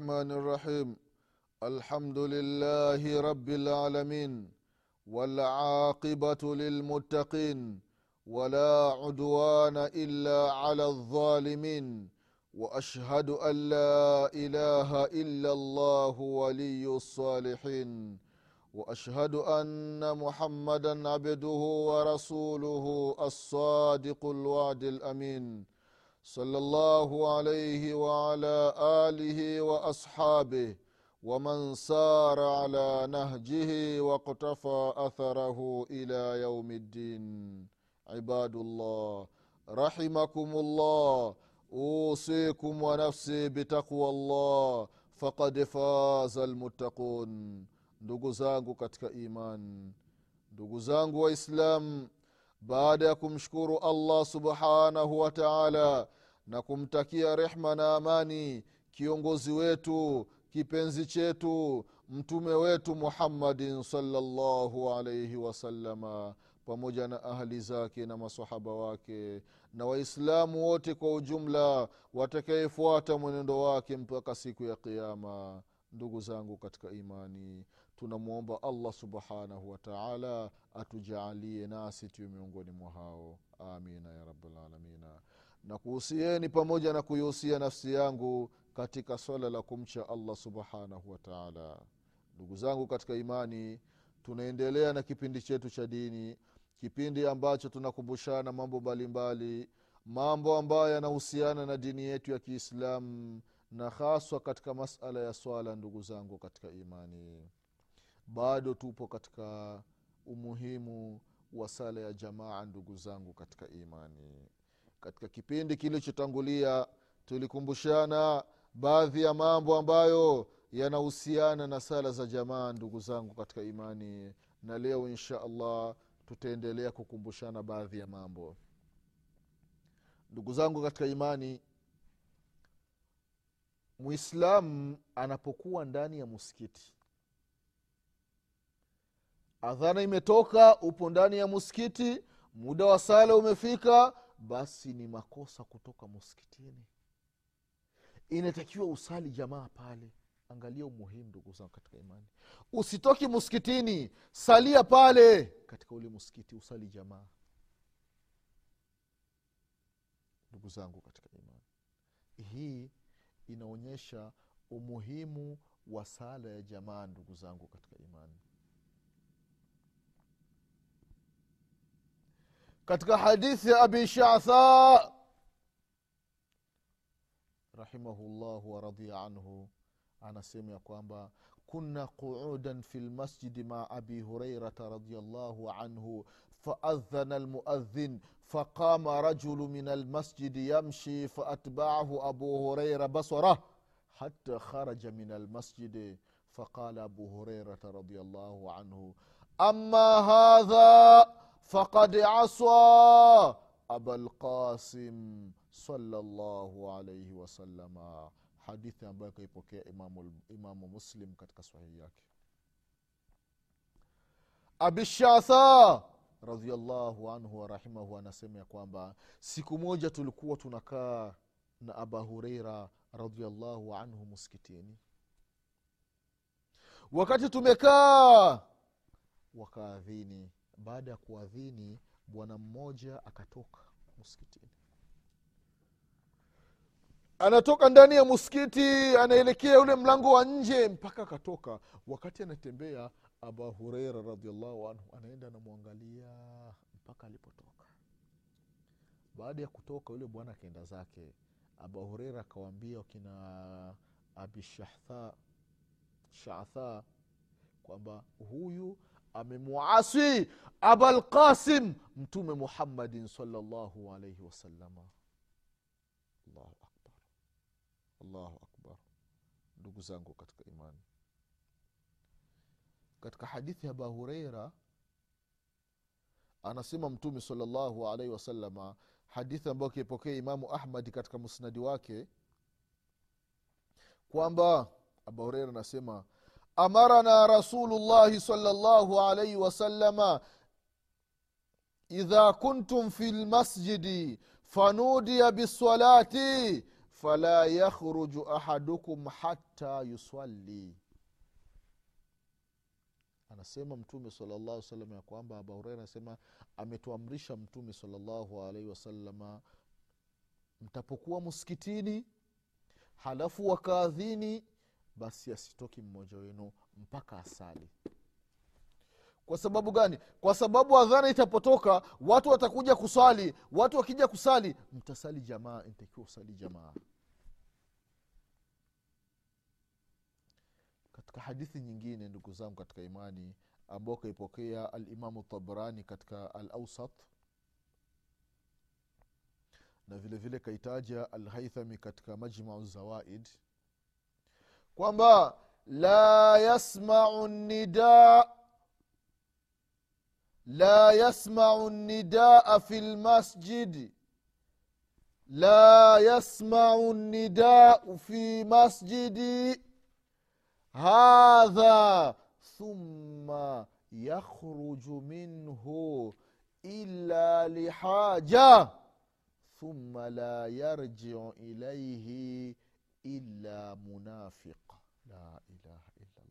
الرحمن الرحيم. الحمد لله رب العالمين والعاقبة للمتقين ولا عدوان إلا على الظالمين وأشهد أن لا إله إلا الله ولي الصالحين وأشهد أن محمدا عبده ورسوله الصادق الوعد الأمين. صلى الله عليه وعلى اله واصحابه ومن سار على نهجه واقتفى اثره الى يوم الدين عباد الله رحمكم الله اوصيكم ونفسي بتقوى الله فقد فاز المتقون ndugu zangu katika iman ndugu zangu waislamu baada ya kumshukuru allah subhanahu wa taala na kumtakia rehma na amani kiongozi wetu kipenzi chetu mtume wetu muhammadin salllahu alaihi wasalama pamoja na ahli zake na masahaba wake na waislamu wote kwa ujumla watakayefuata mwenendo wake mpaka siku ya qiama ndugu zangu katika imani tunamwomba allah subhanahu wataala atujaalie nasi tuyo miongoni mwa hao amina ya rabalalamina na kuhusieni pamoja na kuihusia nafsi yangu katika swala la kumcha allah subhanahu wataala ndugu zangu katika imani tunaendelea na kipindi chetu cha dini kipindi ambacho tunakumbushana mambo mbalimbali mambo ambayo yanahusiana na dini yetu ya kiislamu na haswa katika masala ya swala ndugu zangu katika imani. Bado tupo katika umuhimu wa sala ya jamaa ndugu zangu katika imani katika kipindi kilichotangulia tulikumbushana baadhi ya mambo ambayo yanahusiana na sala za jamaa ndugu zangu katika imani. Na leo insha allah tutaendelea kukumbushana baadhi ya mambo. Ndugu zangu katika imani mwislamu anapokuwa ndani ya muskiti adhana imetoka upo ndani ya muskiti muda wa sala umefika basi ni makosa kutoka muskitini inatakiwa usali jamaa pale. Angalia umuhimu ndugu zangu katika imani. Usitoki muskitini salia pale. Katika ule muskiti usali jamaa. Ndugu zangu katika imani. Hii inaonyesha umuhimu wa sala ya jamaa ndugu zangu katika imani katika hadithi ya abi shatha rahimahullahu waradhia anhu anasema ya kwamba كنا قعودا في المسجد مع أبي هريرة رضي الله عنه فأذن المؤذن فقام رجل من المسجد يمشي فأتبعه أبو هريرة بصره حتى خرج من المسجد فقال أبو هريرة رضي الله عنه أما هذا فقد عصى أبا القاسم صلى الله عليه وسلم hadithi ambayo kaipokea imamu, imamu muslim katika sahihi yake abishatha radiallahu anhu warahimahu anasema ya kwamba siku moja tulikuwa tunakaa na aba hureira radiallahu anhu muskitini wakati tumekaa wakaadhini baada ya kuadhini bwana mmoja akatoka muskitini anatoka ndani ya muskiti anaelekea ule mlango wa nje mpaka akatoka. Wakati anatembea aba hureira radiallahu anhu anaenda anamwangalia mpaka alipotoka. Baada ya kutoka yule bwana akaenda zake. Aba hureira akawaambia wakina abishatha shatha kwamba huyu amemwasi abalqasim mtume muhammadin salllahu alaihi wasalama allahu akbar. Allahu akbar. Ndugu zangu katika imani. Katika hadithi ya abahureira anasema mtume salllahu alaihi wasalama hadithi ambayo kipokea imamu ahmadi katika musnadi wake kwamba abahureira anasema amarana rasulullahi salllahu alaihi wasalama idha kuntum fi lmasjidi fanudiya bisalati fala yakhruju ahadukum hata yusalli. Anasema mtume salllahu salam ya kwamba abu hureira anasema ametuamrisha mtume salllahu alaihi wasalama mtapokuwa msikitini halafu wakaadhini basi asitoki mmoja wenu mpaka asali. Kwa sababu gani? Kwa sababu adhana itapotoka watu watakuja kusali. Watu wakija kusali mtasali jamaa ntakiwa usali jamaa. Katika hadithi nyingine ndugu zangu katika imani ambao kaipokea alimamu tabrani katika alausat na vile vile kaitaja alhaithami katika majmau zawaid kwamba la yasmau nida la yasmau nidaa fi lmasjidi la yasmau nidau fi masjidi hadha thumma yakhruju minhu illa lihaja thumma la yarjiu ilaihi illa munafiq. La ilaha illa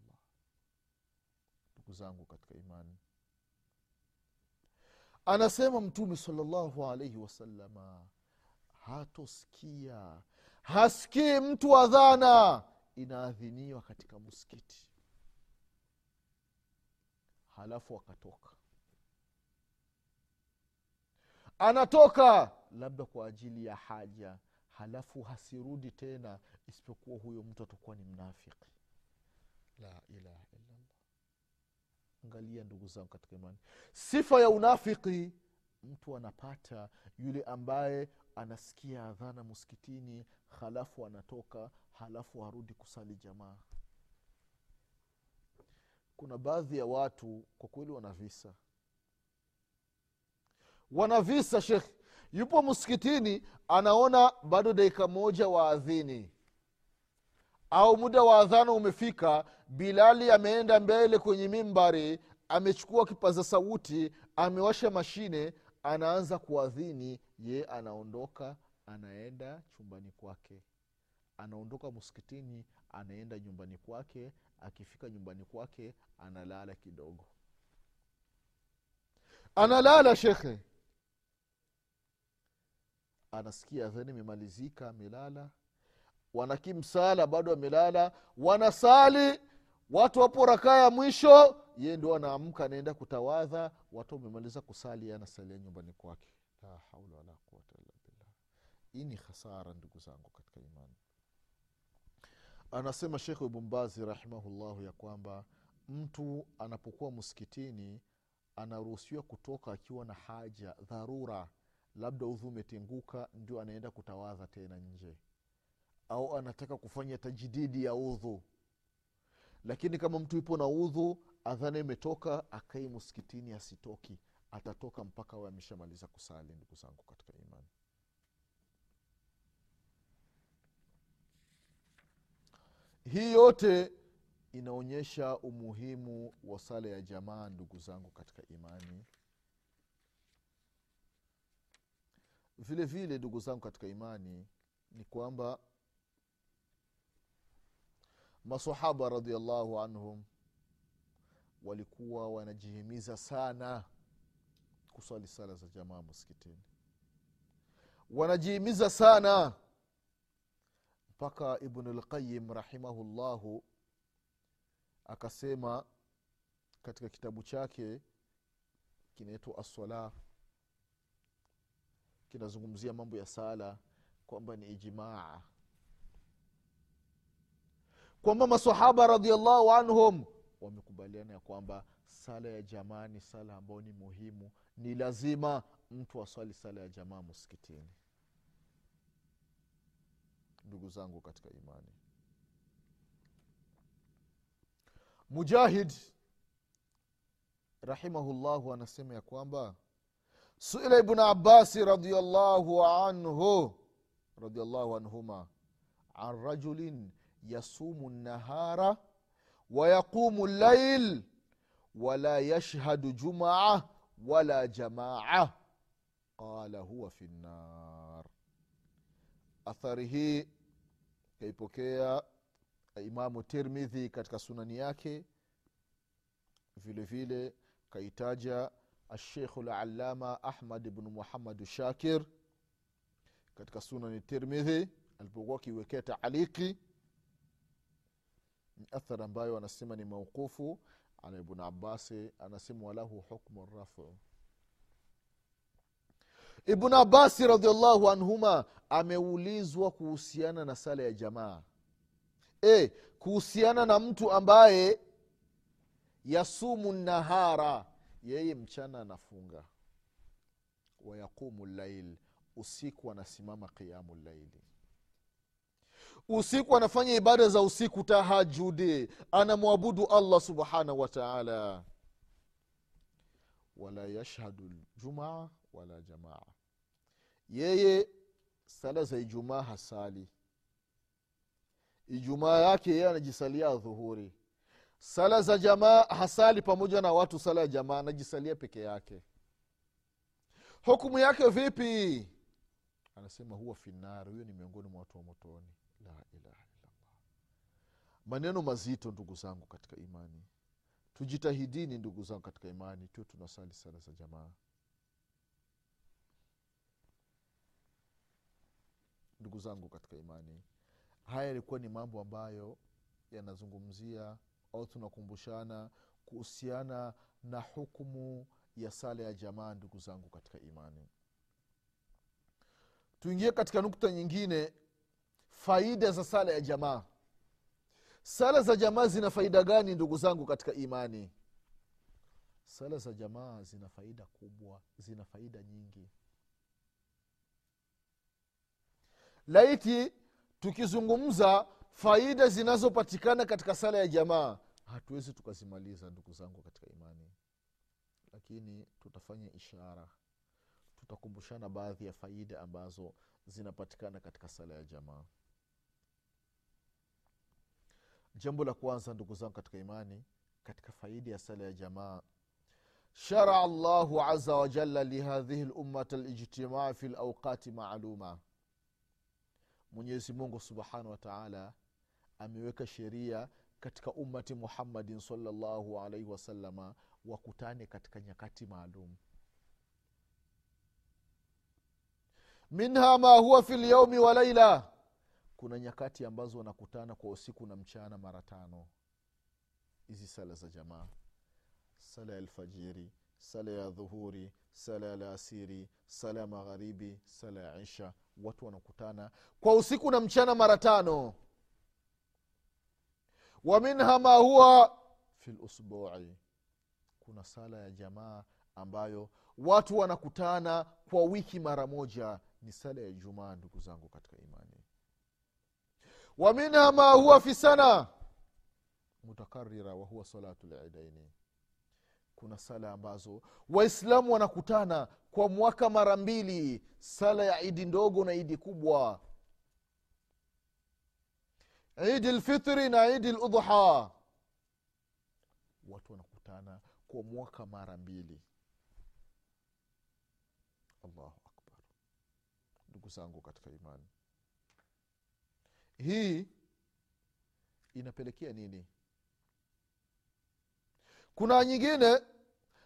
ndugu zangu katika imani. Anasema mtume salllahu alaihi wasalama hatosikia. Hasikii mtu adhana. Inaadhiniwa katika muskiti halafu akatoka. Anatoka labda kwa ajili ya haja halafu hasirudi tena isipokuwa huyo mtu atakuwa ni mnafiki. La ilaha illallah. Angalia ndugu zangu katika imani. Sifa ya unafiki mtu anapata yule ambaye anasikia adhana muskitini halafu anatoka halafu arudi kusali jamaa. Kuna baadhi ya watu kwa kweli wana visa. Wana visa shekh yupo msikitini anaona bado dakika moja waadhini au muda wa adhana umefika bilali ameenda mbele kwenye mimbari amechukua kipaza sauti amewasha mashine anaanza kuadhini. Ye anaondoka anaenda chumbani kwake. Anaondoka msikitini anaenda nyumbani kwake. Akifika nyumbani kwake analala kidogo. Analala shekhe anasikia adhani imemalizika amelala. Wanakimsala bado amelala. Wanasali watu wapo rakaa ya mwisho. Ye ndo anaamka anaenda kutawadha. Watu wamemaliza kusali anasalia nyumbani kwake. Hii ni hasara ndugu zangu katika imani. Anasema shekhu ibumbazi rahimahullahu ya kwamba mtu anapokuwa msikitini anaruhusiwa kutoka akiwa na haja dharura labda udhu umetinguka ndio anaenda kutawadha tena nje. Au anataka kufanya tajididi ya udhu. Lakini kama mtu ipo na udhu adhana imetoka akai msikitini asitoki. Atatoka mpaka awe ameshamaliza kusali ndugu zangu katika imani. Hii yote inaonyesha umuhimu wa sala ya jamaa ndugu zangu katika imani vile vile ndugu zangu katika imani ni kwamba masahaba radiallahu anhum walikuwa wanajihimiza sana kuswali sala za jamaa msikitini. Wanajihimiza sana mpaka ibnu lqayim rahimahullahu akasema katika kitabu chake kinaitwa assala kinazungumzia mambo ya sala kwamba ni ijmaa. Kwamba masahaba radiallahu anhum wamekubaliana ya kwamba sala ya jamaa ni sala ambayo ni muhimu. Ni lazima mtu aswali sala ya jamaa muskitini ndugu zangu katika imani. Mujahid rahimahullahu anasema ya kwamba suila ibnu abasi radiallahu anhu radiallahu anhuma an rajulin yasumu nahara wayaqumu llail wala yashhadu jumaa wala jamaa qala huwa fi nnar athari hii kaipokea imamu tirmidhi katika sunani yake vile vile kaitaja ashekhu lalama ahmad bnu muhammad shakir. Katika sunani tirmidhi alipokuwa akiwekea taaliki athar ambayo anasema ni mauqufu ala ibn abasi anasema walahu hukmu rafu. Ibn abasi radiallahu anhuma ameulizwa kuhusiana na sala ya jamaa. E, kuhusiana na mtu ambaye yasumu nahara yeye mchana anafunga. Wayaqumu llail usiku anasimama qiamu llaili usiku anafanya ibada za usiku tahajudi anamwabudu allah subhanahu wataala wala yashhadu ljumaa wala jamaa. Yeye sala za ijumaa hasali. Ijumaa yake yeye anajisalia dhuhuri sala za jamaa hasali pamoja na watu sala ya jamaa anajisalia peke yake. Hukumu yake vipi? Anasema huwa finari huyo ni miongoni mwa watu wa motoni. La ilaha illallah. Maneno mazito ndugu zangu katika imani. Tujitahidini ndugu zangu katika imani tuwe tunasali sala za jamaa. Ndugu zangu katika imani. Haya yalikuwa ni mambo ambayo yanazungumzia au tunakumbushana kuhusiana na hukumu ya sala ya jamaa ndugu zangu katika imani. Tuingie katika nukta nyingine faida za sala ya jamaa. Sala za jamaa zina faida gani ndugu zangu katika imani? Sala za jamaa zina faida kubwa zina faida nyingi. Laiti tukizungumza faida zinazopatikana katika sala ya jamaa. Hatuwezi tukazimaliza ndugu zangu katika imani. Lakini tutafanya ishara. Tutakumbushana baadhi ya faida ambazo zinapatikana katika sala ya jamaa. Jambo la kwanza ndugu zangu katika imani katika faida ya sala ya jamaa sharaa llahu aza wajalla lihadhihi lummata lijtimaa fi lauqati maaluma mwenyezi mungu subhanahu wataala ameweka sheria katika ummati muhammadin salllahu alaihi wasalama wakutane katika nyakati maalum. Minha ma huwa fi lyaumi wa laila kuna nyakati ambazo wanakutana kwa usiku na mchana mara tano. Hizi sala za jamaa. Sala ya alfajiri sala ya dhuhuri sala ya lasiri sala ya magharibi sala ya isha. Watu wanakutana kwa usiku na mchana mara tano. Wa minha ma huwa fi lusbui kuna sala ya jamaa ambayo watu wanakutana kwa wiki mara moja. Ni sala ya jumaa ndugu zangu katika imani. Wa minha ma huwa fi sana mutakarira wahuwa salatu lidaini kuna sala ambazo waislamu wanakutana kwa mwaka mara mbili sala ya idi ndogo na idi kubwa. Idi lfitri na idi ludha watu wanakutana kwa mwaka mara mbili. Allahu akbar. Ndugu zangu katika imani. Hii inapelekea nini kuna nyingine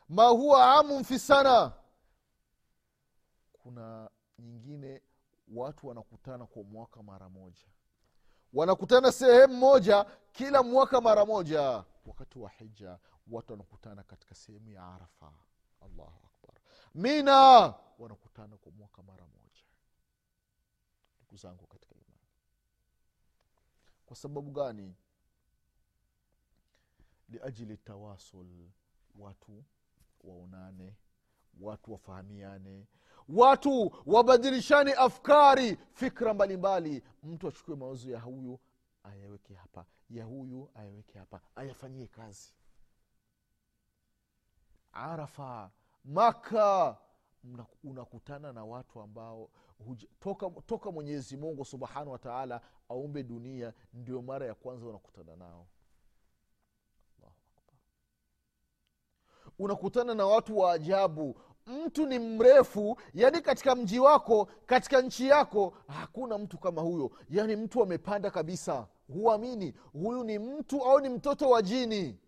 ma huwa amun fi sana. Kuna nyingine watu wanakutana kwa mwaka mara moja. Wanakutana sehemu moja kila mwaka mara moja. Wakati wa hija watu wanakutana katika sehemu ya arafa. Allahu akbar. Mina wanakutana kwa mwaka mara moja. Ndugu zangu katika imani. Kwa sababu gani liajili tawasul. Watu waonane watu wafahamiane watu wabadilishane afkari fikra mbalimbali. Mtu achukue mawazo ya huyu ayaweke hapa. Ya huyu ayaweke hapa. Ayafanyie kazi. Arafa maka unakutana na watu ambao huja, toka, toka mwenyezi mungu subhanahu wa taala aumbe dunia ndio mara ya kwanza unakutana nao unakutana na watu wa ajabu. Mtu ni mrefu yaani katika mji wako katika nchi yako hakuna mtu kama huyo. Yaani mtu amepanda kabisa huamini. Huyu ni mtu au ni mtoto wa jini?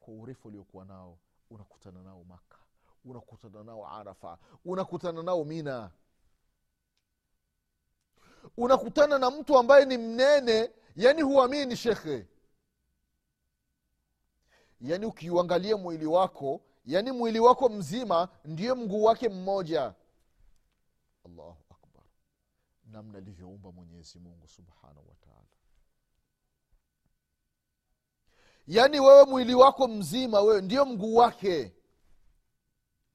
Kwa urefu uliokuwa nao unakutana nao maka unakutana nao arafa unakutana nao mina. Unakutana na mtu ambaye ni mnene yaani huamini shekhe yaani ukiuangalia mwili wako yaani mwili wako mzima ndiyo mguu wake mmoja. Allahu akbar. Namna alivyoumba mwenyezi mungu subhanahu wataala yaani wewe mwili wako mzima wewe ndio mguu wake.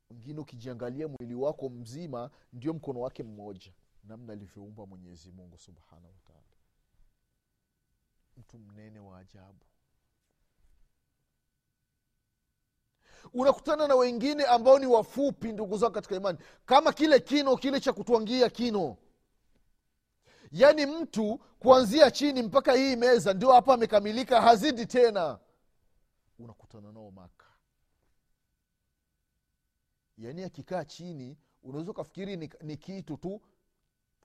Wengine ukijiangalia mwili wako mzima ndio mkono wake mmoja. Namna alivyoumba mwenyezi mungu subhanahu wataala mtu mnene wa ajabu unakutana na wengine ambao ni wafupi ndugu zao katika imani. Kama kile kino kile cha kutwangia kino. Yaani mtu kuanzia chini mpaka hii meza ndio hapa amekamilika hazidi tena. Unakutana nao maka. Yaani akikaa chini unaweza ukafikiri ni, ni kitu tu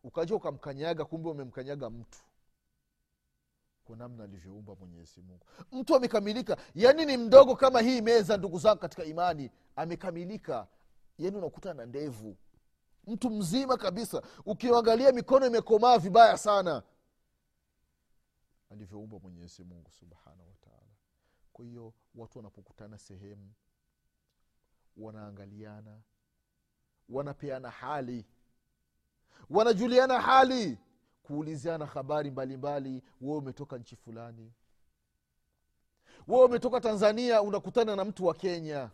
ukaja ukamkanyaga kumbe umemkanyaga mtu kwa namna alivyoumba mwenyezi mungu. Mtu amekamilika. Yaani ni mdogo kama hii meza ndugu zangu katika imani. Amekamilika. Yaani unakuta na ndevu. Mtu mzima kabisa. Ukiangalia mikono imekomaa vibaya sana. Alivyoumba mwenyezi mungu subhanahu wataala kwa hiyo watu wanapokutana sehemu wanaangaliana wanapeana hali wanajuliana hali kuuliziana habari mbalimbali wewe umetoka nchi fulani. Wewe umetoka tanzania unakutana na mtu wa kenya.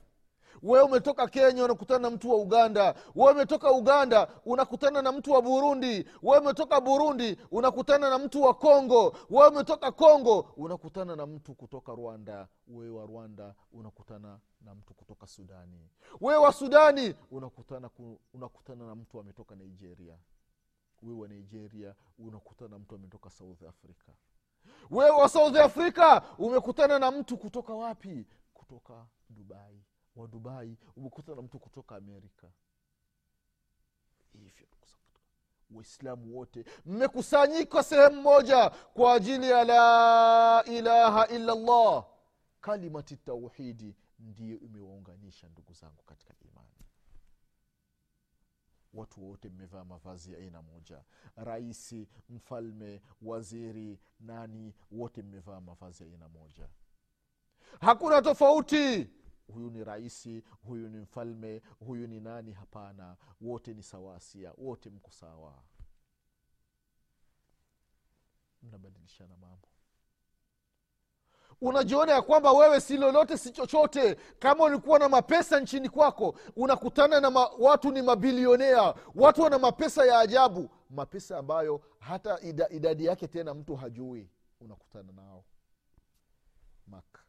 Wewe umetoka kenya unakutana na mtu wa uganda. Wewe umetoka uganda unakutana na mtu wa burundi. Wewe umetoka burundi unakutana na mtu wa kongo. Wewe umetoka kongo unakutana na mtu kutoka rwanda. Wewe wa rwanda unakutana na mtu kutoka sudani. Wewe wa sudani unakutana, unakutana na mtu ametoka nigeria wewe wa nigeria unakutana na mtu ametoka south africa. Wewe wa south africa umekutana na mtu kutoka wapi? Kutoka dubai. Wa dubai umekutana na mtu kutoka amerika hivyo waislamu wote mmekusanyika sehemu moja kwa ajili ya la ilaha illa llah kalimati tauhidi ndiyo imewaunganisha ndugu zangu katika imani watu wote mmevaa mavazi ya aina moja. Raisi mfalme waziri nani wote mmevaa mavazi ya aina moja. Hakuna tofauti! Huyu ni raisi huyu ni mfalme huyu ni nani? Hapana. Wote ni sawasia. Wote mko sawa. Mnabadilishana mambo unajiona ya kwamba wewe si lolote si chochote. Kama ulikuwa na mapesa nchini kwako unakutana na ma, watu ni mabilionea. Watu wana mapesa ya ajabu. Mapesa ambayo hata ida, idadi yake tena mtu hajui unakutana nao. Maka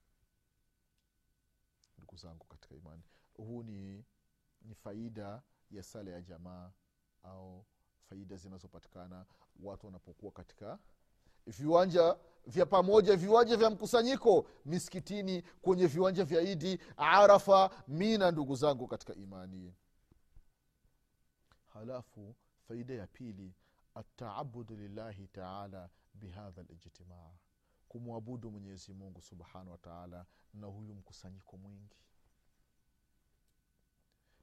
ndugu zangu katika imani huu ni ni faida ya sala ya jamaa au faida zinazopatikana watu wanapokuwa katika viwanja vya pamoja viwanja vya mkusanyiko miskitini kwenye viwanja vya idi arafa mina ndugu zangu katika imani. Halafu faida ya pili ataabudu lillahi taala bihadha lijtimaa kumwabudu mwenyezi mungu subhanahu wataala na huyu mkusanyiko mwingi.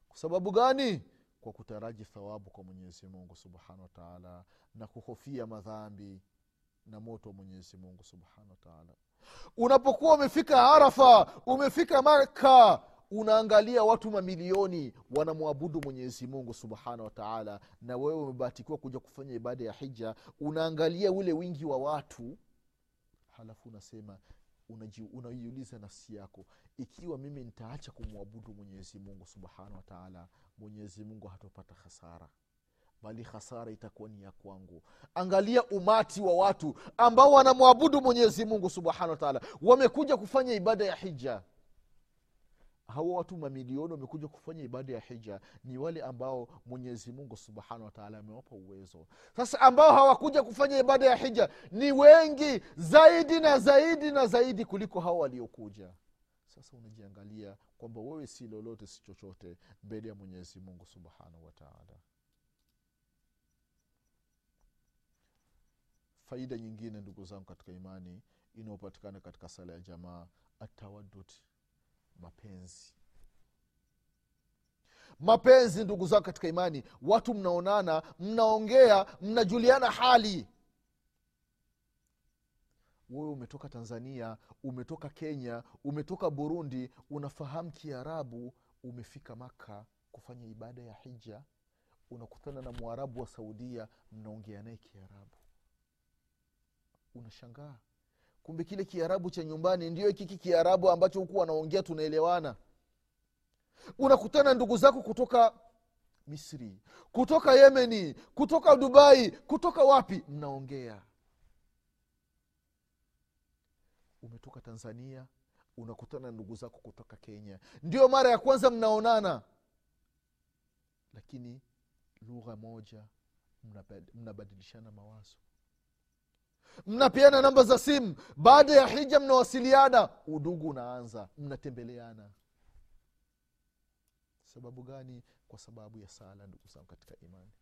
Kwa sababu gani? Kwa kutaraji thawabu kwa mwenyezi mungu subhanahu wataala na kuhofia madhambi na moto wa mwenyezi mungu subhanahu wataala unapokuwa umefika arafa umefika maka unaangalia watu mamilioni wanamwabudu mwenyezi mungu subhanahu wataala na wewe umebahatikiwa kuja kufanya ibada ya hija unaangalia ule wingi wa watu halafu unasema unaiuliza nafsi yako ikiwa mimi nitaacha kumwabudu mwenyezi mungu subhanahu wataala mwenyezi mungu hatopata hasara bali hasara itakuwa ni ya kwangu. Angalia umati wa watu ambao wanamwabudu mwenyezi mungu subhanahu wataala wamekuja kufanya ibada ya hija. Hawa watu mamilioni wamekuja kufanya ibada ya hija. Ni wale ambao mwenyezi mungu subhanahu wataala amewapa uwezo. Sasa ambao hawakuja kufanya ibada ya hija ni wengi zaidi na zaidi na zaidi kuliko hawa waliokuja. Sasa unajiangalia kwamba wewe si lolote si chochote mbele ya mwenyezi mungu subhanahu wataala faida nyingine ndugu zangu katika imani inayopatikana katika sala ya jamaa atawadud mapenzi. Mapenzi ndugu zangu katika imani watu mnaonana mnaongea mnajuliana hali. Wewe umetoka tanzania umetoka kenya umetoka burundi unafahamu kiarabu umefika maka kufanya ibada ya hija unakutana na mwarabu wa saudia mnaongea naye kiarabu unashangaa. Kumbe kile kiarabu cha nyumbani ndio kiki kiarabu ambacho huku wanaongea tunaelewana. Unakutana ndugu zako kutoka misri kutoka yemeni kutoka dubai kutoka wapi? Mnaongea. Umetoka tanzania unakutana ndugu zako kutoka kenya. Ndio mara ya kwanza mnaonana. Lakini lugha moja mnabadilishana mawazo mnapeana namba za simu. Baada ya hija mnawasiliana. Udugu unaanza. Mnatembeleana. Sababu gani? Kwa sababu ya sala ndugu zangu katika imani.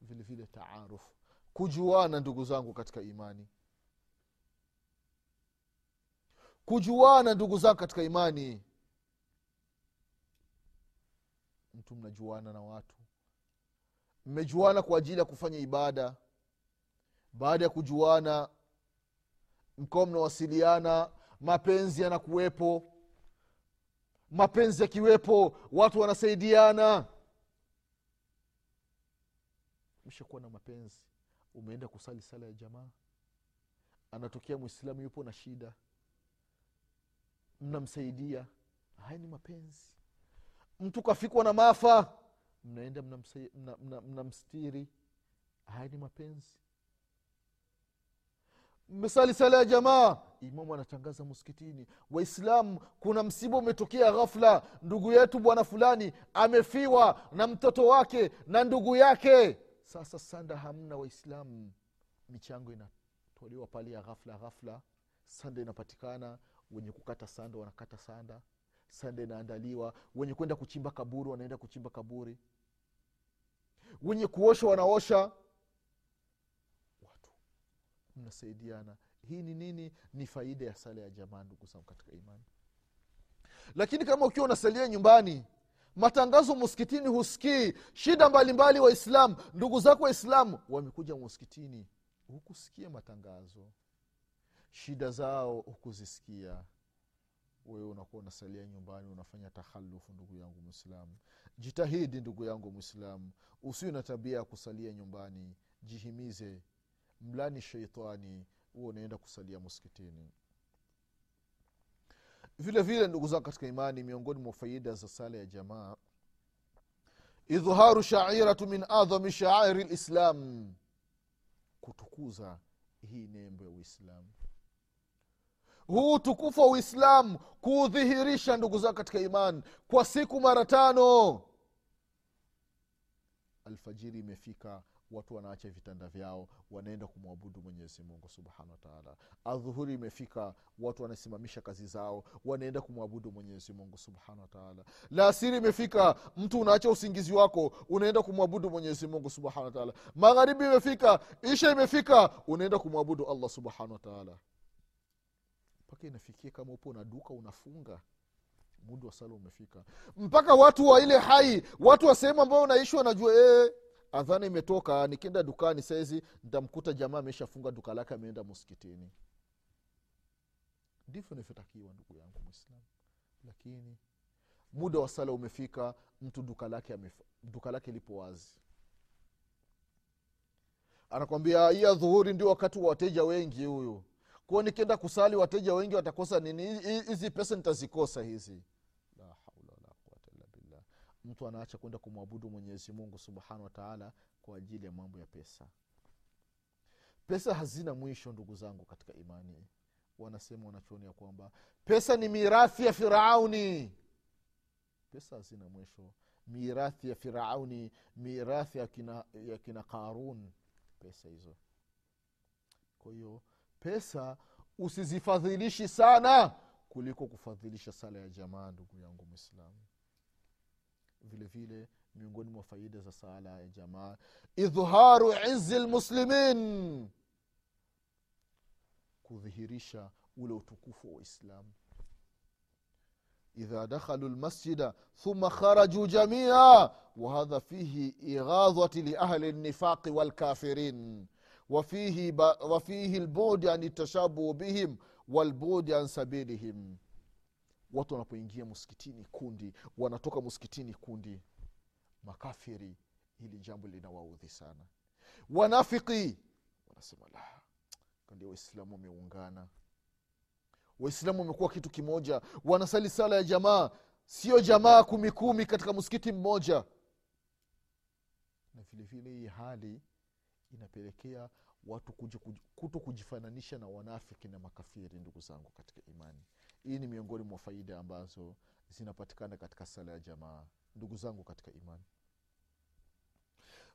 Vile vile taarufu. Kujuana ndugu zangu katika imani. Kujuana ndugu zangu katika imani. Mtu mnajuana na watu mmejuana kwa ajili ya kufanya ibada. Baada ya kujuana mkawa mnawasiliana mapenzi yanakuwepo. Mapenzi yakiwepo watu wanasaidiana. Mshakuwa na mapenzi umeenda kusali sala ya jamaa. Anatokea mwislamu yupo na shida. Mnamsaidia. Haya ni mapenzi. Mtu kafikwa na maafa mnaenda mnamstiri mna, mna, mna haya ni mapenzi. Mmesali sala ya jamaa imamu anatangaza muskitini. Waislamu kuna msiba umetokea ghafla. Ndugu yetu bwana fulani amefiwa na mtoto wake na ndugu yake. Sasa sanda hamna waislamu. Michango inatolewa pale ya ghafla ghafla. Sanda inapatikana wenye kukata sanda wanakata sanda. Sanda inaandaliwa wenye kwenda kuchimba kaburi wanaenda kuchimba kaburi wenye kuosha wanaosha watu. Mnasaidiana. Hii ni nini? Ni faida ya sala ya jamaa ndugu zangu katika imani. Lakini kama ukiwa unasalia nyumbani matangazo muskitini husikii. Shida mbalimbali waislamu ndugu zako waislamu wamekuja muskitini hukusikia matangazo. Shida zao hukuzisikia wewe unakuwa unasalia nyumbani unafanya takhalufu ndugu yangu mwislamu jitahidi ndugu yangu mwislamu usiwe na tabia ya kusalia nyumbani. Jihimize. Mlani sheitani huo unaenda kusalia muskitini vile vile ndugu zangu katika imani miongoni mwa faida za sala ya jamaa idhharu shairatu min adhami shaairi lislam kutukuza hii nembo ya uislamu huu utukufu wa uislamu kuudhihirisha ndugu zao katika imani. Kwa siku mara tano alfajiri imefika watu wanaacha vitanda vyao wanaenda kumwabudu mwenyezi mungu subhanahu wataala adhuhuri imefika watu wanasimamisha kazi zao wanaenda kumwabudu mwenyezi mungu subhanahu wataala laasiri imefika mtu unaacha usingizi wako unaenda kumwabudu mwenyezi mungu subhanahu wataala magharibi imefika isha imefika unaenda kumwabudu allah subhanahu wataala mpaka inafikia kama upo na duka unafunga muda wa sala umefika. Mpaka watu wa ile hai watu wa sehemu ambao unaishi wanajua ee, adhana imetoka nikienda dukani saizi ntamkuta jamaa ameshafunga duka lake ameenda muskitini ndivyo inavyotakiwa ndugu yangu mwislam lakini muda wa sala umefika mtu duka lake amef- duka lake lipo wazi. Anakwambia hiya dhuhuri ndio wakati wa wateja wengi huyu kuo nikienda kusali wateja wengi watakosa nini? Hizi pesa nitazikosa hizi. Mtu anaacha kwenda kumwabudu mwenyezi mungu subhanahu wataala kwa ajili ya mambo ya pesa. Pesa hazina mwisho ndugu zangu katika imani. Wanasema wanachuoni ya kwamba pesa ni mirathi ya firauni. Pesa hazina mwisho. Mirathi ya firauni mirathi ya kina, ya kina karun. Pesa hizo. Kwa hiyo pesa usizifadhilishi sana kuliko kufadhilisha sala ya jamaa ndugu yangu mwislamu vile vile miongoni mwa faida za sala ya jamaa idhharu izi lmuslimin kudhihirisha ule utukufu wa waislamu idha dakhalu lmasjida thumma kharaju jamia wahadha fihi ighadhati liahli lnifaqi walkafirin wafihi, lbudi an tashabuhu bihim walbudi an sabilihim. Watu wanapoingia muskitini kundi wanatoka muskitini kundi makafiri hili jambo linawaudhi sana. Wanafiki wanasema la ndio waislamu wameungana. Waislamu wamekuwa kitu kimoja wanasali sala ya jamaa. Sio jamaa kumi kumi katika msikiti mmoja. Na vilevile hii hali inapelekea watu kuto kujifananisha na wanafiki na makafiri ndugu zangu katika imani. Hii ni miongoni mwa faida ambazo zinapatikana katika sala ya jamaa ndugu zangu katika imani.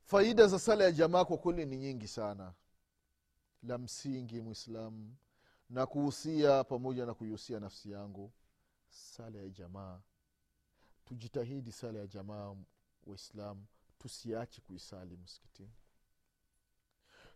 Faida za sala ya jamaa kwa kweli ni nyingi sana. La msingi mwislamu na kuhusia pamoja na kuihusia nafsi yangu sala ya jamaa. Tujitahidi sala ya jamaa waislamu tusiache kuisali msikitini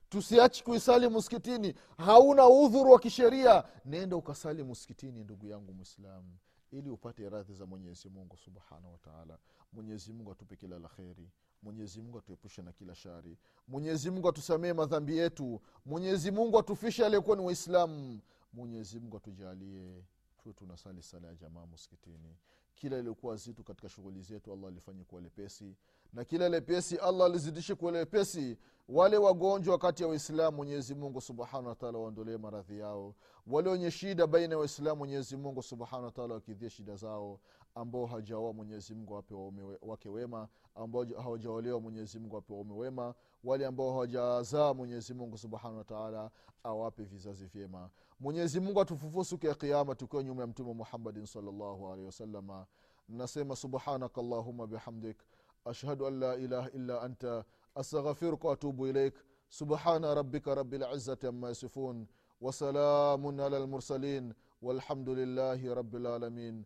tusiachi kuisali msikitini hauna udhuru wa kisheria. Nenda ukasali msikitini ndugu yangu mwislamu ili upate radhi za mwenyezi mungu subhanahu wataala mwenyezi mungu atupe kila la kheri. Mwenyezi atuepushe na kila shari. Mwenyezi mungu atusamee madhambi yetu. Mwenyezi mungu atufishe aliyekuwa ni waislamu mwenyezi mungu atujalie tuwe tunasali sala ya jamaa msikitini kila iliokuwa zitu katika shughuli zetu allah alifanye kuwa lepesi. Na kila lepesi allah alizidishe kuwa lepesi. Wale wagonjwa kati ya waislamu mwenyezi mungu subhanahu wataala waondolee maradhi yao. Wale wenye shida baina ya waislamu mwenyezi mungu subhanahu wataala wakidhia shida zao ambao hajaoa mwenyezi mungu awape waume wake wema ambao hawajaolewa mwenyezi mungu waume wema wale ambao hawajazaa mwenyezi subhanahu wataala awape vizazi vyema. Mwenyezi mungu siku ya kiama tukiwa nyuma ya mtume muhammadin salllahu alehi wasalama nasema subhanaka allahuma bihamdik ashhadu an la ilaha illa anta astaghfiruka waatubu ilaik. Subhana rabika rabi ama yasifun wasalamun ala lmursalin walhamdu lillahi rabilalamin